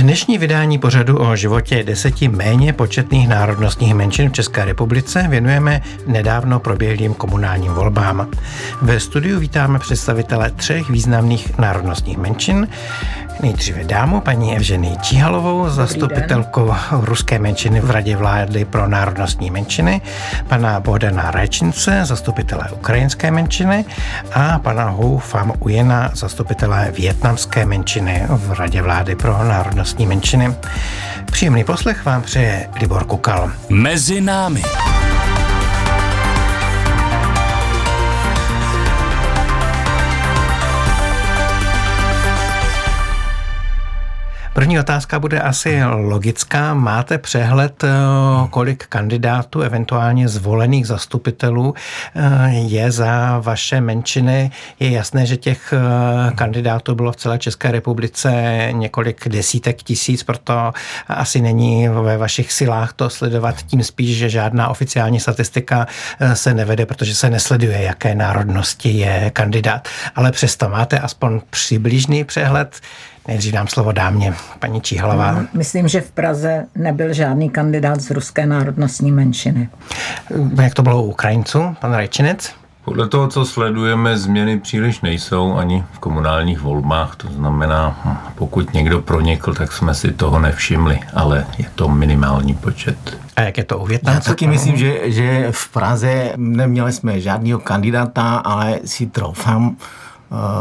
Dnešní vydání pořadu o životě deseti méně početných národnostních menšin v České republice věnujeme nedávno proběhlým komunálním volbám. Ve studiu vítáme představitele třech významných národnostních menšin. Nejdříve dámu paní Evženii Číhalovou, zastupitelku ruské menšiny v Radě vlády pro národnostní menšiny, pana Bohdana Rajčince, zastupitele ukrajinské menšiny a pana Hu Pham Ujena, zastupitele větnamské menšiny v Radě vlády pro národnostní menšiny. Příjemný poslech vám přeje Libor Kukal. Mezi námi. První otázka bude asi logická. Máte přehled, eh, kolik kandidátů, eventuálně zvolených zastupitelů eh, je za vaše menšiny? Je jasné, že těch eh, kandidátů bylo v celé České republice několik desítek tisíc, proto asi není ve vašich silách to sledovat tím spíš, že žádná oficiální statistika se nevede, protože se nesleduje, jaké národnosti je kandidát. Ale přesto máte aspoň přibližný přehled, Nejdřív dám slovo dámě, paní Číhalová. No, myslím, že v Praze nebyl žádný kandidát z ruské národnostní menšiny. Jak to bylo u Ukrajinců, pan Rajčinec? Podle toho, co sledujeme, změny příliš nejsou ani v komunálních volbách. To znamená, pokud někdo pronikl, tak jsme si toho nevšimli, ale je to minimální počet. A jak je to u Větnamců? Já taky myslím, že, že v Praze neměli jsme žádného kandidáta, ale si troufám Eh,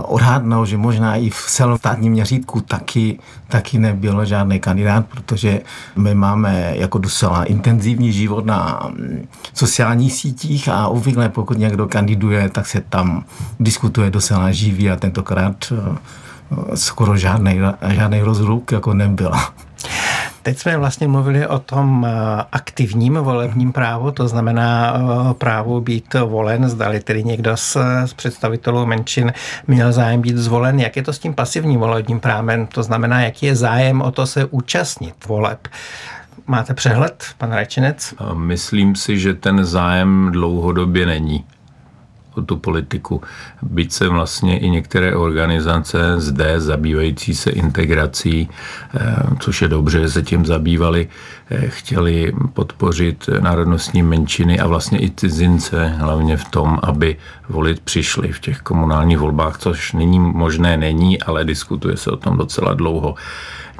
odhadnout, že možná i v celostátním měřítku taky, taky nebyl žádný kandidát, protože my máme jako docela intenzivní život na mm, sociálních sítích a obvykle pokud někdo kandiduje, tak se tam diskutuje docela živý a tentokrát eh, skoro žádný, žádný rozruch jako nebyl. Teď jsme vlastně mluvili o tom eh, aktivním volebním právu, to znamená eh, právu být volen, zdali tedy někdo z, z představitelů menšin měl zájem být zvolen. Jak je to s tím pasivním volebním právem? To znamená, jaký je zájem o to se účastnit voleb? Máte přehled, pan Rajčinec? Myslím si, že ten zájem dlouhodobě není o tu politiku. Byť se vlastně i některé organizace zde zabývající se integrací, eh, což je dobře, že se tím zabývali, eh, chtěli podpořit národnostní menšiny a vlastně i cizince, hlavně v tom, aby volit přišli v těch komunálních volbách, což nyní možné není, ale diskutuje se o tom docela dlouho.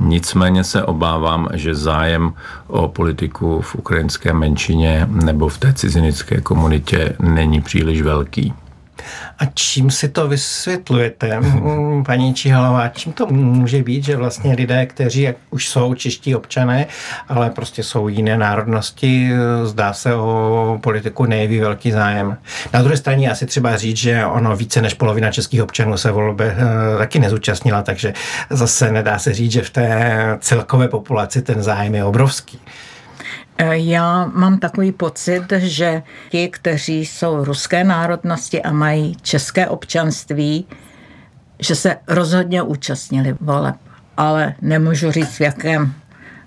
Nicméně se obávám, že zájem o politiku v ukrajinské menšině nebo v té cizinické komunitě není příliš velký. A čím si to vysvětlujete, paní Čihalová? Čím to může být, že vlastně lidé, kteří jak už jsou čeští občané, ale prostě jsou jiné národnosti, zdá se o politiku nejeví velký zájem. Na druhé straně asi třeba říct, že ono více než polovina českých občanů se volby eh, taky nezúčastnila, takže zase nedá se říct, že v té celkové populaci ten zájem je obrovský. Eh, já mám takový pocit, že ti, kteří jsou ruské národnosti a mají české občanství, že se rozhodně účastnili voleb. Ale nemůžu říct v jakém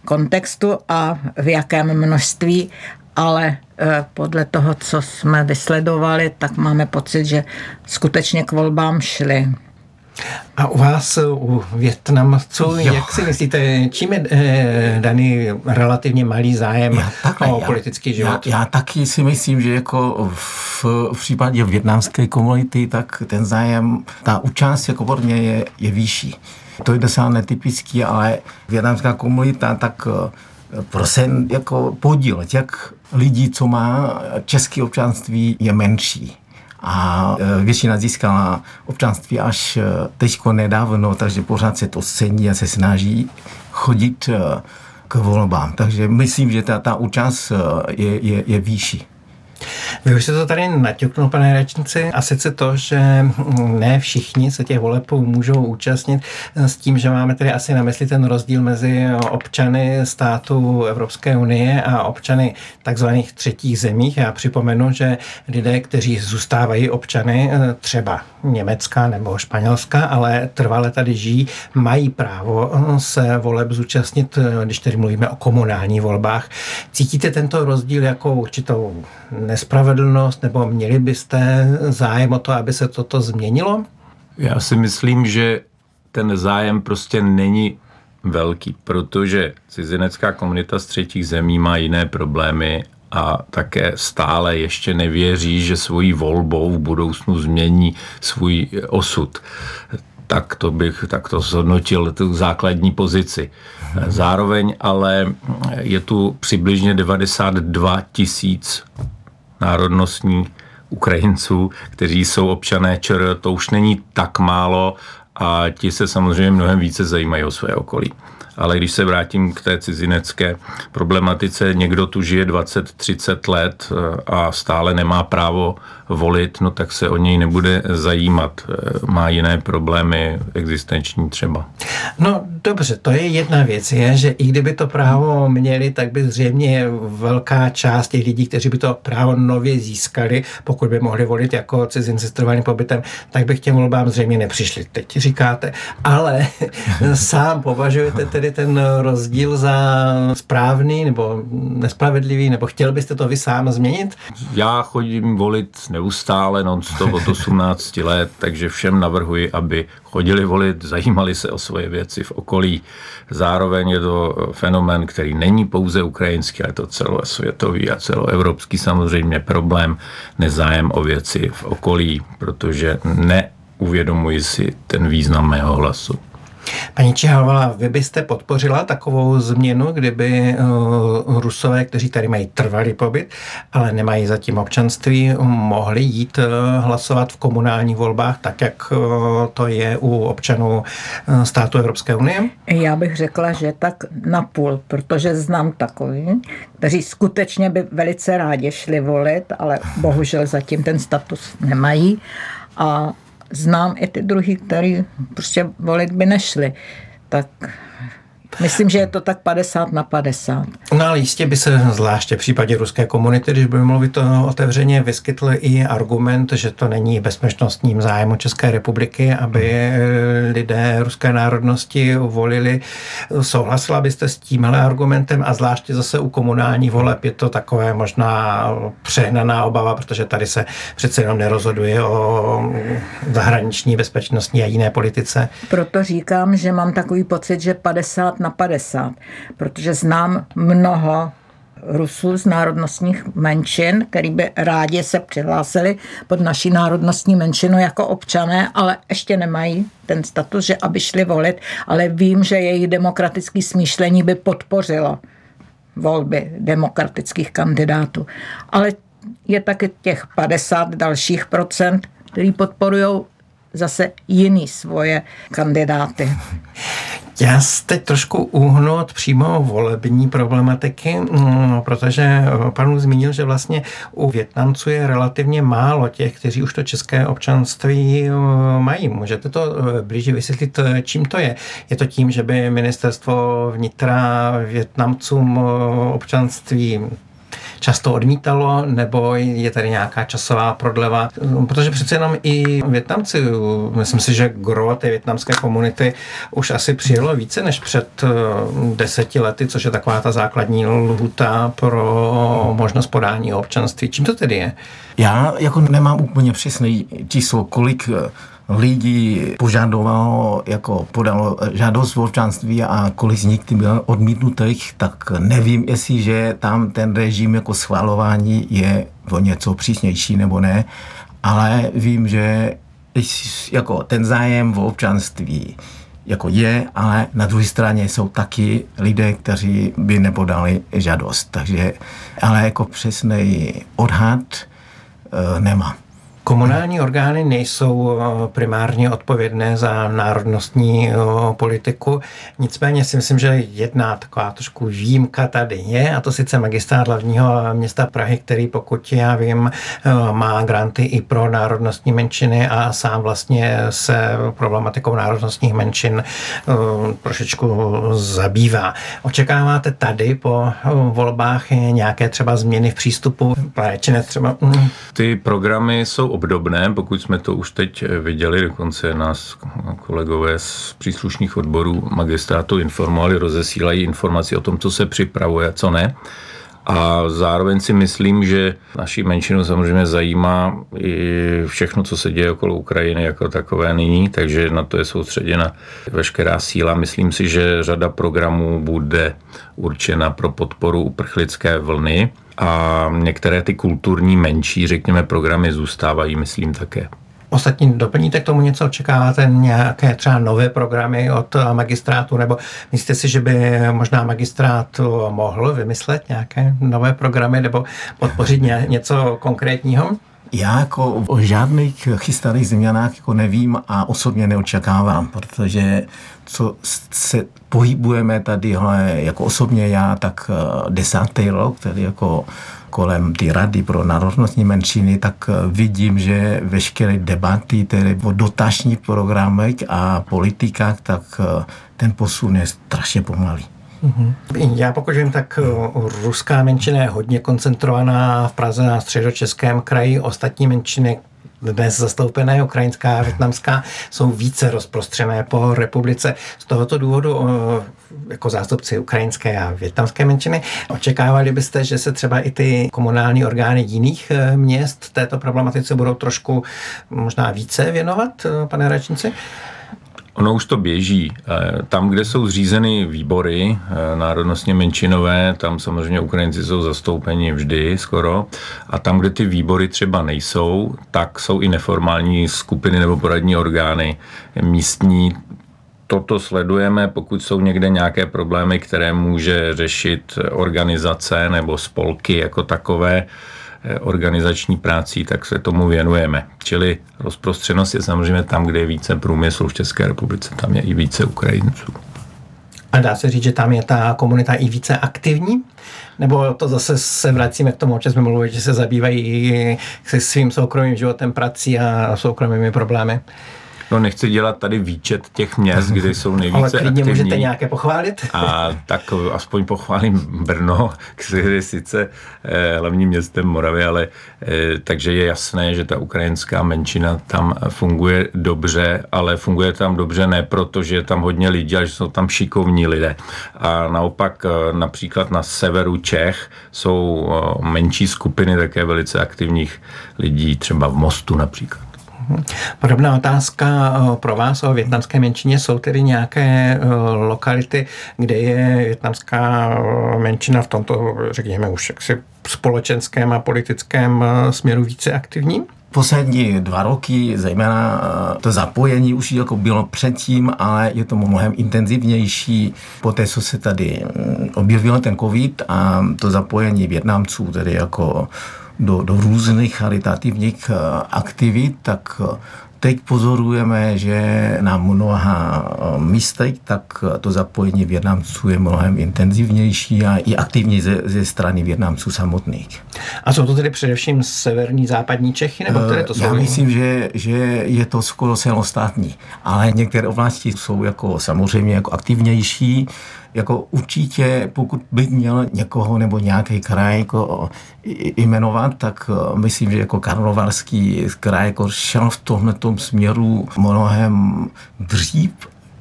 kontextu a v jakém množství, ale eh, podle toho, co jsme vysledovali, tak máme pocit, že skutečně k volbám šli. A u vás, u Větnamců, jo. jak si myslíte, čím je eh, daný relativně malý zájem já, takhle, o politický život? Já, já taky si myslím, že jako v, v případě větnamské komunity, tak ten zájem, ta účast jako podle mě je, je vyšší. To je docela netypický, ale větnamská komunita, tak eh, prosím, jako podíl těch lidí, co má české občanství, je menší a e, většina získala občanství až e, teďko nedávno, takže pořád se to cení a se snaží chodit e, k volbám. Takže myslím, že ta, ta účast je, je, je výšší. Vy už jste to tady naťuknul, pane rečnici, a sice to, že ne všichni se těch voleb můžou účastnit s tím, že máme tedy asi na mysli ten rozdíl mezi občany států Evropské unie a občany takzvaných třetích zemích. Já připomenu, že lidé, kteří zůstávají občany třeba Německa nebo Španělska, ale trvale tady žijí, mají právo se voleb zúčastnit, když tedy mluvíme o komunálních volbách. Cítíte tento rozdíl jako určitou nespravedlnost, nebo měli byste zájem o to, aby se toto změnilo? Já si myslím, že ten zájem prostě není velký, protože cizinecká komunita z třetích zemí má jiné problémy a také stále ještě nevěří, že svojí volbou v budoucnu změní svůj osud. Tak to bych tak to zhodnotil tu základní pozici. Zároveň ale je tu přibližně 92 tisíc národnostní Ukrajinců, kteří jsou občané ČR, to už není tak málo a ti se samozřejmě mnohem více zajímají o své okolí ale když se vrátím k té cizinecké problematice, někdo tu žije 20-30 let eh, a stále nemá právo volit, no tak se o něj nebude zajímat. Eh, má jiné problémy existenční třeba. No dobře, to je jedna věc, je, že i kdyby to právo měli, tak by zřejmě velká část těch lidí, kteří by to právo nově získali, pokud by mohli volit jako cizinci s trvalým pobytem, tak by k těm volbám zřejmě nepřišli. Teď říkáte, ale sám považujete tedy ten rozdíl za správný nebo nespravedlivý, nebo chtěl byste to vy sám změnit? Já chodím volit neustále, non-stop od 18 let, takže všem navrhuji, aby chodili volit, zajímali se o svoje věci v okolí. Zároveň je to fenomen, který není pouze ukrajinský, ale je to celosvětový a celoevropský samozřejmě problém, nezájem o věci v okolí, protože neuvědomuji si ten význam mého hlasu. Paní Čihalvala, vy byste podpořila takovou změnu, kdyby uh, Rusové, kteří tady mají trvalý pobyt, ale nemají zatím občanství, mohli jít uh, hlasovat v komunálních volbách, tak jak uh, to je u občanů státu Evropské unie? Já bych řekla, že tak napůl, protože znám takový, kteří skutečně by velice rádi šli volit, ale bohužel zatím ten status nemají. A znám i ty druhý, který prostě volit by nešli. Tak Myslím, že je to tak 50 na 50. No ale jistě by se zvláště v případě ruské komunity, když budeme mluvit to otevřeně, vyskytl i argument, že to není bezpečnostním zájmu České republiky, aby lidé ruské národnosti volili. Souhlasila byste s tímhle argumentem a zvláště zase u komunální voleb je to takové možná přehnaná obava, protože tady se přece jenom nerozhoduje o zahraniční bezpečnostní a jiné politice. Proto říkám, že mám takový pocit, že 50 na 50, protože znám mnoho Rusů z národnostních menšin, který by rádi se přihlásili pod naší národnostní menšinu jako občané, ale ještě nemají ten status, že aby šli volit, ale vím, že jejich demokratické smýšlení by podpořilo volby demokratických kandidátů. Ale je taky těch 50 dalších procent, který podporují zase jiný svoje kandidáty. Já teď trošku uhnu od přímo volební problematiky, mm, protože panu zmínil, že vlastně u Větnamců je relativně málo těch, kteří už to české občanství mm, mají. Můžete to eh, blíže vysvětlit, eh, čím to je? Je to tím, že by ministerstvo vnitra Větnamcům eh, občanství často odmítalo, nebo je tady nějaká časová prodleva, protože přece jenom i Větnamci, myslím si, že gro té větnamské komunity už asi přijelo více než před eh, deseti lety, což je taková ta základní lhuta pro možnost podání občanství. Čím to tedy je? Já jako nemám úplně přesné číslo, kolik eh, lidí požadovalo, jako podalo žádost o občanství a kolik z nich byl odmítnutých, tak nevím, jestli, že tam ten režim jako schvalování je o něco přísnější nebo ne, ale vím, že jako ten zájem o občanství jako je, ale na druhé straně jsou taky lidé, kteří by nepodali žádost. Takže, ale jako přesný odhad e, nemám. Komunální orgány nejsou eh, primárně odpovědné za národnostní eh, politiku, nicméně si myslím, že jedna taková trošku výjimka tady je, a to sice magistrát hlavního města Prahy, který pokud já vím, eh, má granty i pro národnostní menšiny a sám vlastně se problematikou národnostních menšin trošičku zabývá. Očekáváte tady po volbách nějaké třeba změny v přístupu třeba? Ty programy jsou obdobné, pokud jsme to už teď viděli, dokonce nás kolegové z příslušných odborů magistrátu informovali, rozesílají informaci o tom, co se připravuje, co ne. A zároveň si myslím, že naší menšinu samozřejmě zajímá i všechno, co se děje okolo Ukrajiny jako takové nyní, takže na to je soustředěna veškerá síla. Myslím si, že řada programů bude určena pro podporu uprchlické vlny a některé ty kulturní menší, řekněme, programy zůstávají, myslím, také. Ostatní doplníte k tomu něco? Očekáváte nějaké třeba nové programy od magistrátu, nebo myslíte si, že by možná magistrát mohl vymyslet nějaké nové programy nebo podpořit něco konkrétního? Já jako o žádných chystaných změnách jako nevím a osobně neočekávám, protože co se pohybujeme tady jako osobně já, tak eh, desátý rok, tedy jako kolem ty rady pro národnostní menšiny, tak eh, vidím, že veškeré debaty tedy o dotačních programech a politikách, tak eh, ten posun je strašně pomalý. Mhm. Já pokud vím, tak eh, ruská menšina je hodně koncentrovaná v Praze na středočeském kraji. Ostatní menšiny, dnes zastoupené ukrajinská a větnamská, jsou více rozprostřené po republice. Z tohoto důvodu eh, jako zástupci ukrajinské a větnamské menšiny. Očekávali byste, že se třeba i ty komunální orgány jiných eh, měst této problematice budou trošku možná více věnovat, pane Račnici? Ono už to běží. Eh, tam, kde jsou zřízeny výbory eh, národnostně menšinové, tam samozřejmě Ukrajinci jsou zastoupeni vždy skoro. A tam, kde ty výbory třeba nejsou, tak jsou i neformální skupiny nebo poradní orgány místní. Toto sledujeme, pokud jsou někde nějaké problémy, které může řešit organizace nebo spolky jako takové, organizační prácí, tak se tomu věnujeme. Čili rozprostřenost je samozřejmě tam, kde je více průmyslu v České republice, tam je i více Ukrajinců. A dá se říct, že tam je ta komunita i více aktivní? Nebo to zase se vracíme k tomu, o čem jsme mluvili, že se zabývají i se svým soukromým životem, prací a soukromými problémy? No nechci dělat tady výčet těch měst, kde jsou nejvíce Ale klidně aktivní. můžete nějaké pochválit. A tak aspoň pochválím Brno, které je sice eh, hlavním městem Moravy, ale eh, takže je jasné, že ta ukrajinská menšina tam funguje dobře, ale funguje tam dobře ne proto, že je tam hodně lidí, ale že jsou tam šikovní lidé. A naopak eh, například na severu Čech jsou menší skupiny také velice aktivních lidí, třeba v Mostu například. Podobná otázka eh, pro vás o větnamské menšině. Jsou tedy nějaké eh, lokality, kde je větnamská eh, menšina v tomto, řekněme, už jaksi společenském a politickém směru více aktivní? Poslední dva roky, zejména to zapojení už jako bylo předtím, ale je to mnohem intenzivnější. Poté, co se tady mm, objevil ten covid a to zapojení Větnamců, tedy jako do, do různých charitativních eh, aktivit, tak eh, teď pozorujeme, že na mnoha eh, místech tak to zapojení Větnamců je mnohem intenzivnější a i aktivní ze, ze strany Větnamců samotných. A jsou to tedy především severní, západní Čechy, nebo které to jsou? Já myslím, že, že je to skoro celostátní, ale některé oblasti jsou jako samozřejmě jako aktivnější jako určitě, pokud bych měl někoho nebo nějaký kraj jako jmenovat, tak myslím, že jako Karlovarský kraj jako šel v tomhle směru mnohem dřív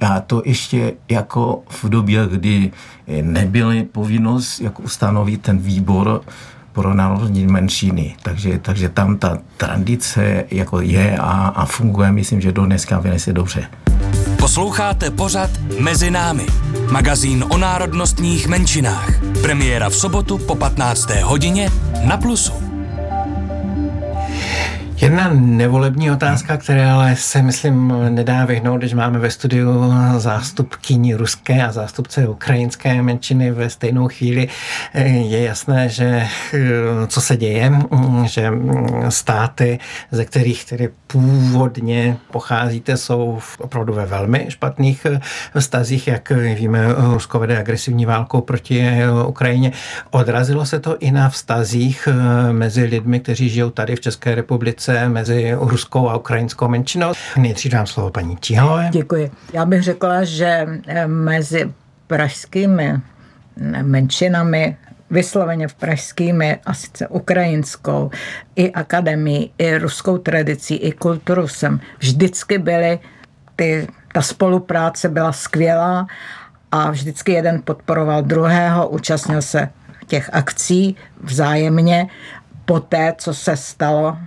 a to ještě jako v době, kdy nebyly povinnost jako ustanovit ten výbor pro národní menšiny. Takže, takže tam ta tradice jako je a, a funguje, myslím, že do dneska velice dobře. Posloucháte pořad Mezi námi, magazín o národnostních menšinách. Premiéra v sobotu po 15. hodině na Plusu. Jedna nevolební otázka, která ale se, myslím, nedá vyhnout, když máme ve studiu zástupkyni ruské a zástupce ukrajinské menšiny ve stejnou chvíli, je jasné, že co se děje, že státy, ze kterých tedy původně pocházíte, jsou opravdu ve velmi špatných vztazích, jak víme, Rusko vede agresivní válkou proti Ukrajině. Odrazilo se to i na vztazích mezi lidmi, kteří žijou tady v České republice komunikace mezi ruskou a ukrajinskou menšinou. Nejdřív dám slovo paní Tíhalové. Děkuji. Já bych řekla, že eh, mezi pražskými eh, menšinami vysloveně v pražskými a sice ukrajinskou, i akademii, i ruskou tradicí, i kulturu jsem vždycky byly, ty, ta spolupráce byla skvělá a vždycky jeden podporoval druhého, účastnil se těch akcí vzájemně po té, co se stalo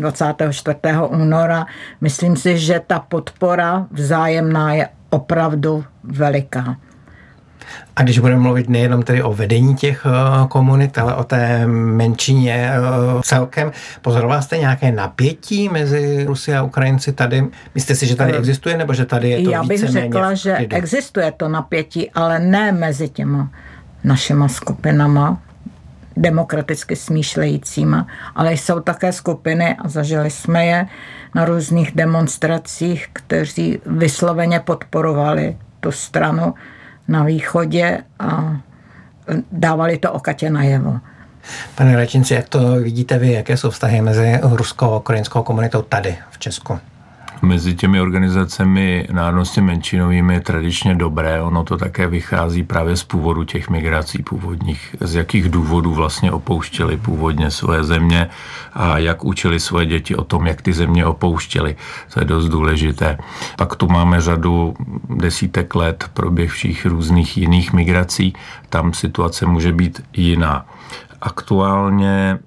24. února. Myslím si, že ta podpora vzájemná je opravdu veliká. A když budeme mluvit nejenom tedy o vedení těch eh, komunit, ale o té menšině eh, celkem, pozoroval jste nějaké napětí mezi Rusy a Ukrajinci tady? Myslíte si, že tady eh, existuje, nebo že tady je to Já bych řekla, že existuje to napětí, ale ne mezi těma našima skupinama, demokraticky smýšlejícíma, ale jsou také skupiny, a zažili jsme je na různých demonstracích, kteří vysloveně podporovali tu stranu na východě a dávali to okatě najevo. Pane Rečinci, jak to vidíte vy, jaké jsou vztahy mezi ruskou a ukrajinskou komunitou tady v Česku? Mezi těmi organizacemi národnostně menšinovými je tradičně dobré. Ono to také vychází právě z původu těch migrací původních, z jakých důvodů vlastně opouštěli původně svoje země a jak učili svoje děti o tom, jak ty země opouštěli. To je dost důležité. Pak tu máme řadu desítek let proběhších různých jiných migrací. Tam situace může být jiná. Aktuálně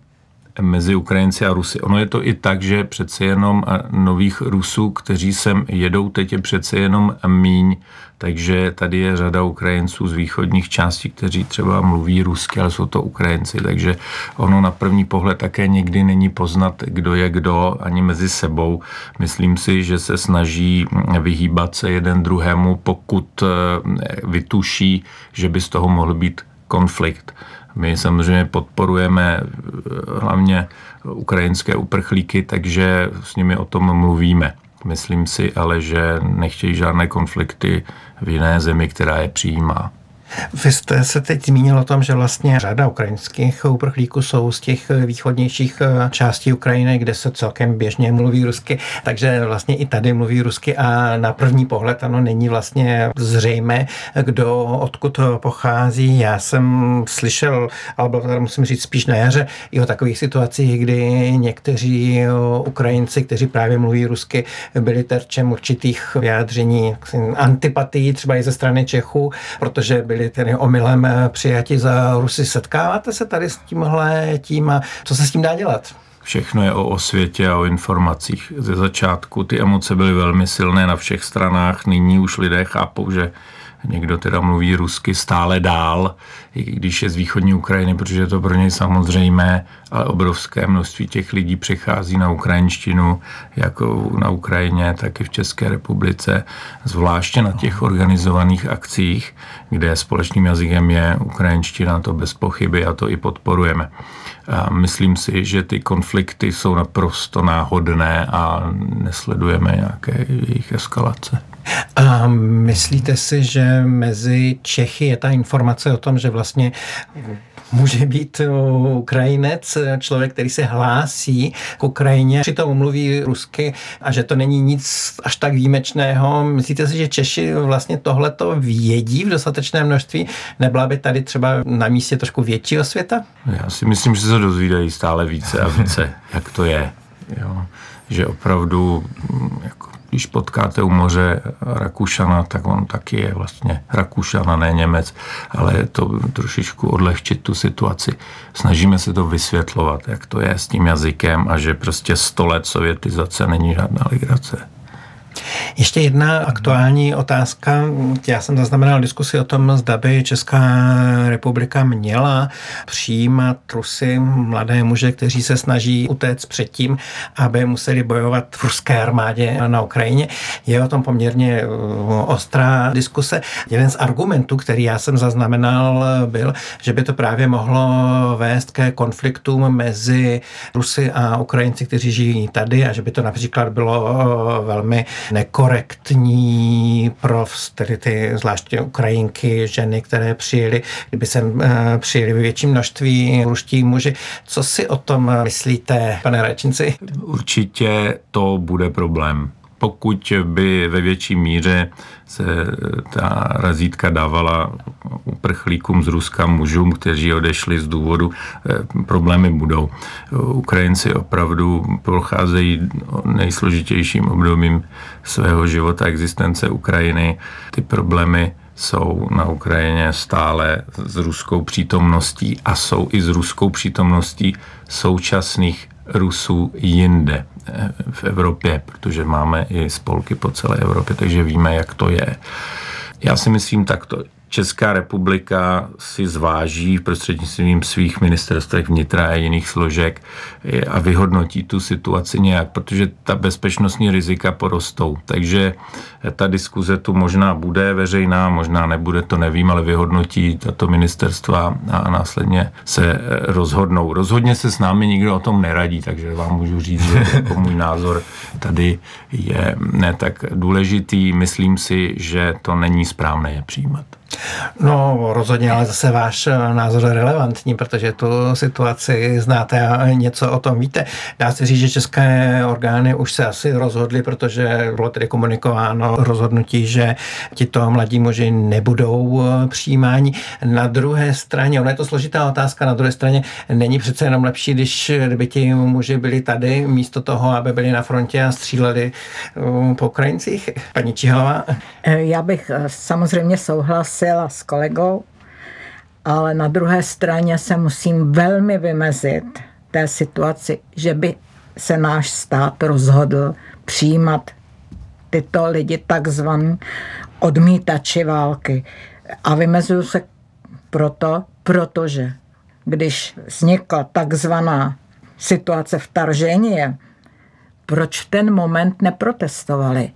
mezi Ukrajinci a Rusy. Ono je to i tak, že přece jenom nových Rusů, kteří sem jedou, teď je přece jenom míň, takže tady je řada Ukrajinců z východních částí, kteří třeba mluví rusky, ale jsou to Ukrajinci, takže ono na první pohled také někdy není poznat, kdo je kdo ani mezi sebou. Myslím si, že se snaží vyhýbat se jeden druhému, pokud eh, vytuší, že by z toho mohl být konflikt. My samozřejmě podporujeme eh, hlavně ukrajinské uprchlíky, takže s nimi o tom mluvíme. Myslím si ale, že nechtějí žádné konflikty v jiné zemi, která je přijímá. Vy jste se teď zmínil o tom, že vlastně řada ukrajinských uprchlíků jsou z těch východnějších eh, částí Ukrajiny, kde se celkem běžně mluví rusky, takže vlastně i tady mluví rusky a na první pohled ano, není vlastně zřejmé, kdo odkud pochází. Já jsem slyšel, ale bylo musím říct spíš na jaře, i o takových situacích, kdy někteří Ukrajinci, kteří právě mluví rusky, byli terčem určitých vyjádření antipatií, třeba i ze strany Čechů, protože byli byli tedy omylem eh, přijati za Rusy. Setkáváte se tady s tímhle tím a co se s tím dá dělat? Všechno je o osvětě a o informacích. Ze začátku ty emoce byly velmi silné na všech stranách, nyní už lidé chápou, že Někdo teda mluví rusky stále dál, i když je z východní Ukrajiny, protože je to pro něj samozřejmé, ale obrovské množství těch lidí přichází na ukrajinštinu, jako na Ukrajině, tak i v České republice, zvláště na těch organizovaných akcích, kde společným jazykem je ukrajinština, to bez pochyby a to i podporujeme. A myslím si, že ty konflikty jsou naprosto náhodné a nesledujeme nějaké jejich eskalace. A myslíte si, že mezi Čechy je ta informace o tom, že vlastně může být Ukrajinec, člověk, který se hlásí k Ukrajině, přitom mluví rusky a že to není nic až tak výjimečného. Myslíte si, že Češi vlastně tohleto vědí v dostatečné množství? Nebyla by tady třeba na místě trošku většího světa? Já si myslím, že se dozvídají stále více a více, jak to je. Jo. Že opravdu jako když potkáte u moře Rakušana, tak on taky je vlastně Rakušana, ne Němec, ale je to trošičku odlehčit tu situaci. Snažíme se to vysvětlovat, jak to je s tím jazykem a že prostě 100 let sovětizace není žádná legrace. Ještě jedna aktuální otázka. Já jsem zaznamenal diskusi o tom, zda by Česká republika měla přijímat Rusy, mladé muže, kteří se snaží utéct před tím, aby museli bojovat v ruské armádě na Ukrajině. Je o tom poměrně eh, ostrá diskuse. Jeden z argumentů, který já jsem zaznamenal, byl, že by to právě mohlo vést ke konfliktům mezi Rusy a Ukrajinci, kteří žijí tady a že by to například bylo eh, velmi nekorektní pro tedy ty zvláště Ukrajinky, ženy, které přijeli, kdyby sem eh, přijeli ve větším množství ruští muži. Co si o tom myslíte, pane Rečinci? Určitě to bude problém pokud by ve větší míře se ta razítka dávala uprchlíkům z Ruska, mužům, kteří odešli z důvodu, eh, problémy budou. Ukrajinci opravdu procházejí nejsložitějším obdobím svého života, existence Ukrajiny. Ty problémy jsou na Ukrajině stále s ruskou přítomností a jsou i s ruskou přítomností současných Rusů jinde eh, v Evropě, protože máme i spolky po celé Evropě, takže víme, jak to je. Já si myslím takto. Česká republika si zváží prostřednictvím svých ministerstvech vnitra a jiných složek a vyhodnotí tu situaci nějak, protože ta bezpečnostní rizika porostou. Takže ta diskuze tu možná bude veřejná, možná nebude, to nevím, ale vyhodnotí tato ministerstva a následně se rozhodnou. Rozhodně se s námi nikdo o tom neradí, takže vám můžu říct, že jako můj názor tady je ne tak důležitý. Myslím si, že to není správné je přijímat. No rozhodně, ale zase váš eh, názor je relevantní, protože tu situaci znáte a něco o tom víte. Dá se říct, že české orgány už se asi rozhodly, protože bylo tedy komunikováno rozhodnutí, že tito mladí muži nebudou eh, přijímáni. Na druhé straně, ona je to složitá otázka, na druhé straně není přece jenom lepší, když kdyby ti muži byli tady místo toho, aby byli na frontě a stříleli eh, po Ukrajincích. Paní Čihalová? Já bych samozřejmě souhlasil souhlasila s kolegou, ale na druhé straně se musím velmi vymezit té situaci, že by se náš stát rozhodl přijímat tyto lidi takzvaný odmítači války. A vymezuju se proto, protože když vznikla takzvaná situace v Tarženě, proč ten moment neprotestovali?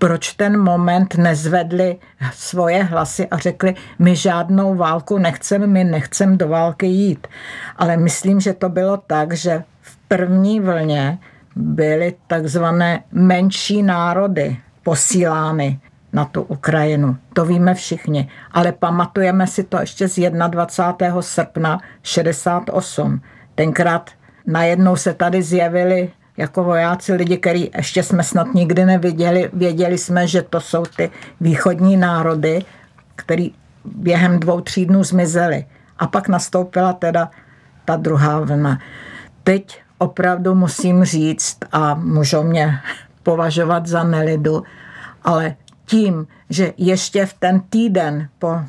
Proč ten moment nezvedli svoje hlasy a řekli, my žádnou válku nechceme, my nechceme do války jít. Ale myslím, že to bylo tak, že v první vlně byly takzvané menší národy posílány na tu Ukrajinu. To víme všichni. Ale pamatujeme si to ještě z 21. srpna 68. Tenkrát najednou se tady zjevili jako vojáci lidi, který ještě jsme snad nikdy neviděli. Věděli jsme, že to jsou ty východní národy, který během dvou, tří dnů zmizely. A pak nastoupila teda ta druhá vlna. Teď opravdu musím říct, a můžou mě považovat za nelidu, ale tím, že ještě v ten týden po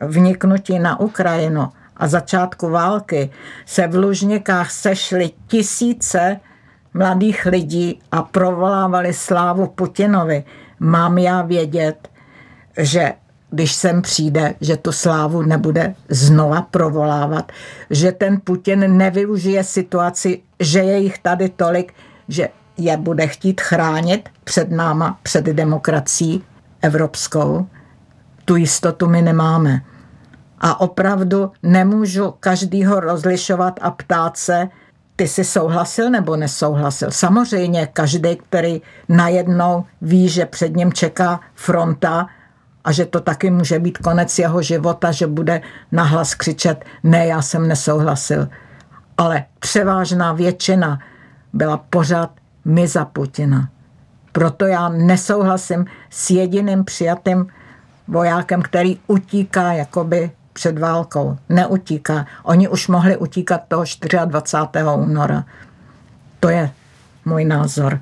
vniknutí na Ukrajinu a začátku války se v Lužnikách sešly tisíce mladých lidí a provolávali slávu Putinovi, mám já vědět, že když sem přijde, že tu slávu nebude znova provolávat, že ten Putin nevyužije situaci, že je jich tady tolik, že je bude chtít chránit před náma, před demokracií evropskou. Tu jistotu my nemáme. A opravdu nemůžu každýho rozlišovat a ptát se, ty jsi souhlasil nebo nesouhlasil? Samozřejmě každý, který najednou ví, že před ním čeká fronta a že to taky může být konec jeho života, že bude nahlas křičet, ne, já jsem nesouhlasil. Ale převážná většina byla pořád my za Putina. Proto já nesouhlasím s jediným přijatým vojákem, který utíká jakoby před válkou. Neutíká. Oni už mohli utíkat toho 24. února. To je můj názor.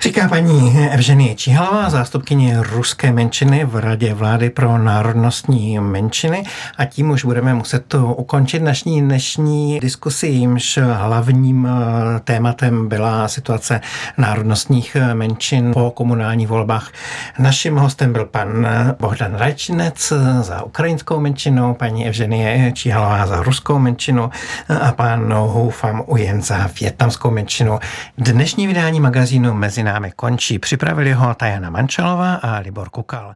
Říká paní Evženie Čihalová, zástupkyně ruské menšiny v Radě vlády pro národnostní menšiny a tím už budeme muset to ukončit naší dnešní diskusi, jímž hlavním eh, tématem byla situace národnostních menšin po komunálních volbách. Naším hostem byl pan Bohdan Rajčinec za ukrajinskou menšinu, paní Evženie Čihalová za ruskou menšinu a pan Houfam Ujen za větnamskou menšinu. Dnešní vydání magazínu Mezi námi končí. Připravili ho Tajana Mančalová a Libor Kukal.